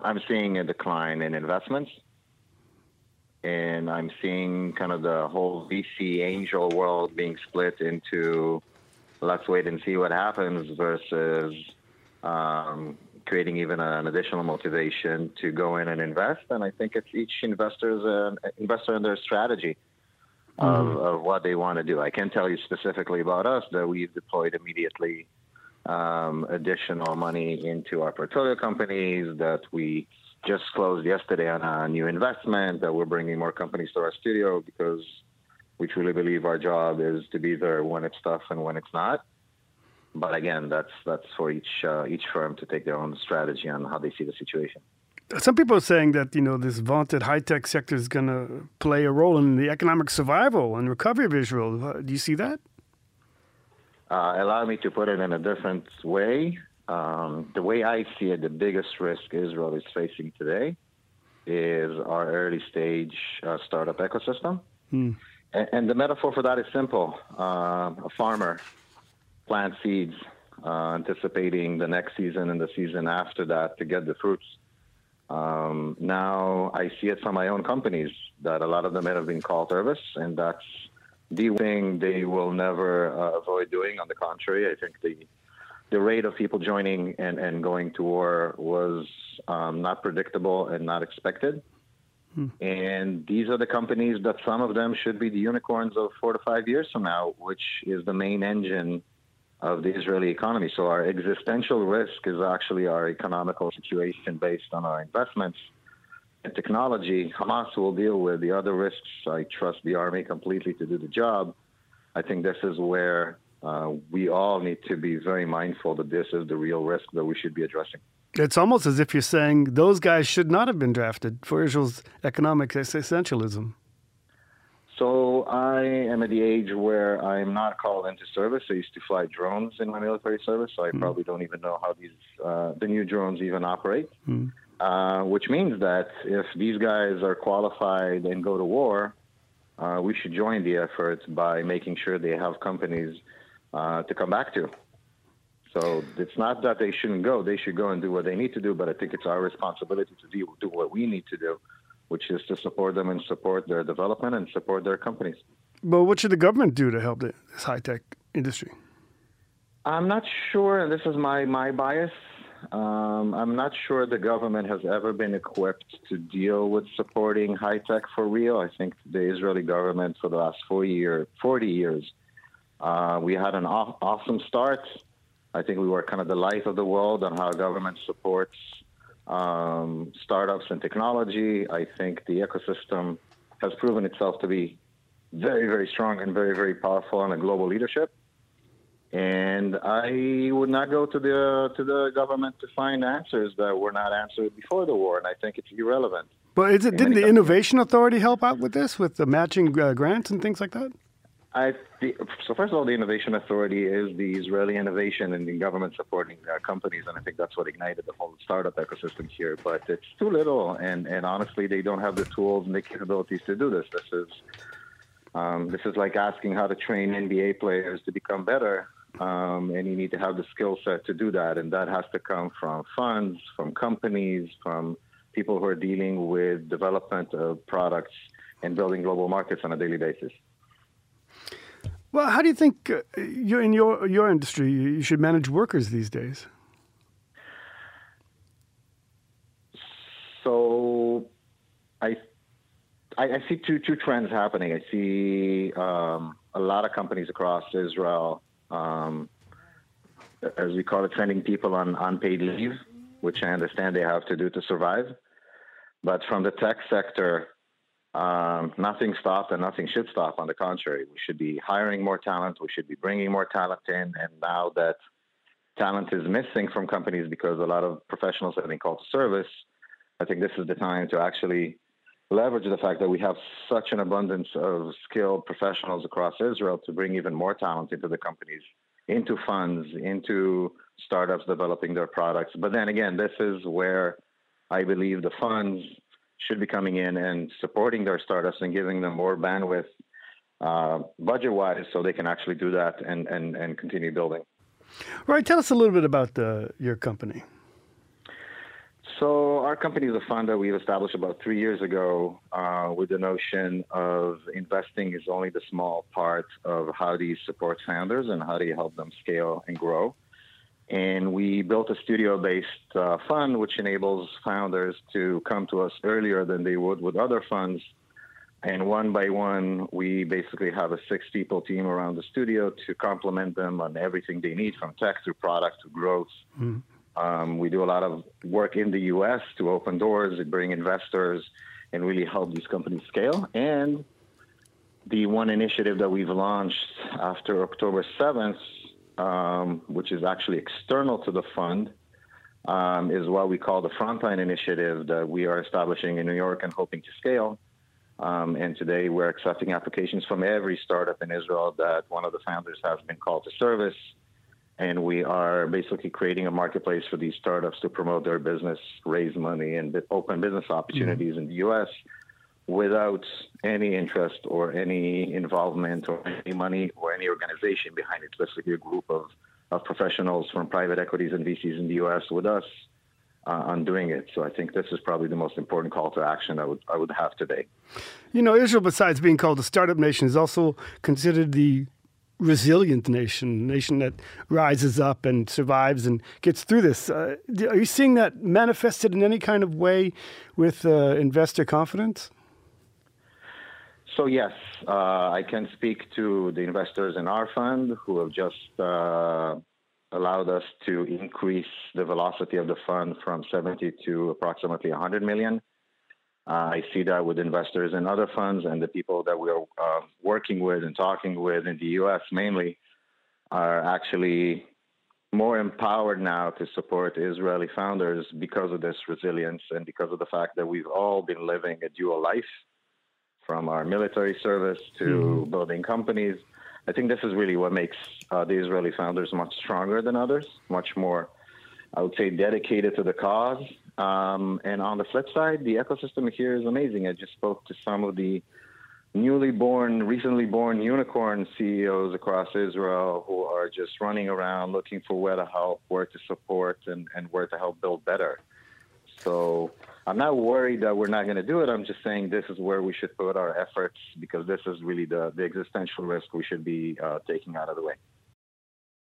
I'm seeing a decline in investments, and I'm seeing kind of the whole VC angel world being split into let's wait and see what happens versus um, creating even an additional motivation to go in and invest. And I think it's each investor's uh, investor and their strategy of, mm-hmm. of what they want to do. I can't tell you specifically about us that we've deployed immediately um, additional money into our portfolio companies that we just closed yesterday on a new investment that we're bringing more companies to our studio because we truly believe our job is to be there when it's tough and when it's not. But again, that's that's for each uh, each firm to take their own strategy on how they see the situation. Some people are saying that you know this vaunted high tech sector is going to play a role in the economic survival and recovery of Israel. Uh, do you see that? Uh, allow me to put it in a different way. Um, the way I see it, the biggest risk Israel is facing today is our early stage uh, startup ecosystem. Hmm. And, and, the metaphor for that is simple. Uh, a farmer plants seeds, uh, anticipating the next season and the season after that to get the fruits. Um, now I see it from my own companies that a lot of them have been call service, and that's the thing they will never uh, avoid doing. On the contrary, I think the the rate of people joining and, and going to war was um, not predictable and not expected. Hmm. And these are the companies that some of them should be the unicorns of four to five years from now, which is the main engine of the Israeli economy. So our existential risk is actually our economical situation based on our investments and technology. Hamas will deal with the other risks. I trust the army completely to do the job. I think this is where uh, we all need to be very mindful that this is the real risk that we should be addressing. It's almost as if you're saying those guys should not have been drafted for Israel's economic essentialism. So I am at the age where I'm not called into service. I used to fly drones in my military service, so I mm. probably don't even know how these uh, the new drones even operate. Mm. Uh, which means that if these guys are qualified and go to war, uh, we should join the effort by making sure they have companies uh, to come back to. So it's not that they shouldn't go; they should go and do what they need to do. But I think it's our responsibility to do, do what we need to do which is to support them and support their development and support their companies. But what should the government do to help this high tech industry? I'm not sure, and this is my, my bias. Um, I'm not sure the government has ever been equipped to deal with supporting high tech for real. I think the Israeli government, for the last four year, 40 years, uh, we had an aw- awesome start. I think we were kind of the light of the world on how government supports um, startups and technology. I think the ecosystem has proven itself to be very, very strong and very, very powerful on a global leadership. And I would not go to the to the government to find answers that were not answered before the war, and I think it's irrelevant. But is it, didn't the Innovation Authority help out with this, with the matching uh, grants and things like that? I so first of all, the Innovation Authority is the Israeli innovation and the government supporting uh, companies, and I think that's what ignited the whole startup ecosystem here. But it's too little, and and honestly, they don't have the tools and the capabilities to do this. This is um, this is like asking how to train NBA players to become better, um, and you need to have the skill set to do that, and that has to come from funds, from companies, from people who are dealing with development of products and building global markets on a daily basis. Well, how do you think uh, you're in your your industry you should manage workers these days? So, I I, I see two two trends happening. I see um, a lot of companies across Israel, um, as we call it, sending people on unpaid leave, which I understand they have to do to survive. But from the tech sector, um, nothing stopped and nothing should stop. On the contrary, we should be hiring more talent. We should be bringing more talent in. And now that talent is missing from companies because a lot of professionals have been called to service, I think this is the time to actually leverage the fact that we have such an abundance of skilled professionals across Israel to bring even more talent into the companies, into funds, into startups developing their products. But then again, this is where I believe the funds should be coming in and supporting their startups and giving them more bandwidth uh, budget wise so they can actually do that and, and, and continue building. Right. Tell us a little bit about the, your company. So our company is a fund that we've established about three years ago uh, with the notion of investing is only the small part of how do you support founders and how do you help them scale and grow. And we built a studio-based uh, fund which enables founders to come to us earlier than they would with other funds. And one by one, we basically have a six-people team around the studio to complement them on everything they need, from tech to product to growth. Mm-hmm um, we do a lot of work in the U.S. to open doors, and bring investors, and really help these companies scale. And the one initiative that we've launched after October 7th, um, which is actually external to the fund, um, is what we call the Frontline Initiative that we are establishing in New York and hoping to scale. Um, and today we're accepting applications from every startup in Israel that one of the founders has been called to service and we are basically creating a marketplace for these startups to promote their business, raise money, and open business opportunities mm-hmm. in the U.S. without any interest or any involvement or any money or any organization behind it. Basically, a group of, of professionals from private equities and VCs in the U.S. with us uh, on doing it. So I think this is probably the most important call to action I would I would have today. You know, Israel, besides being called a startup nation, is also considered the resilient nation, nation that rises up and survives and gets through this. Uh, are you seeing that manifested in any kind of way with uh, investor confidence? So yes, uh, I can speak to the investors in our fund who have just uh, allowed us to increase the velocity of the fund from 70 to approximately 100 million. Uh, I see that with investors in other funds and the people that we're uh, working with and talking with in the U.S. mainly are actually more empowered now to support Israeli founders because of this resilience and because of the fact that we've all been living a dual life from our military service to mm-hmm. building companies. I think this is really what makes uh, the Israeli founders much stronger than others, much more, I would say, dedicated to the cause um, and on the flip side, the ecosystem here is amazing. I just spoke to some of the newly born, recently born unicorn CEOs across Israel who are just running around looking for where to help, where to support, and, and where to help build better. So I'm not worried that we're not going to do it. I'm just saying this is where we should put our efforts because this is really the, the existential risk we should be uh, taking out of the way.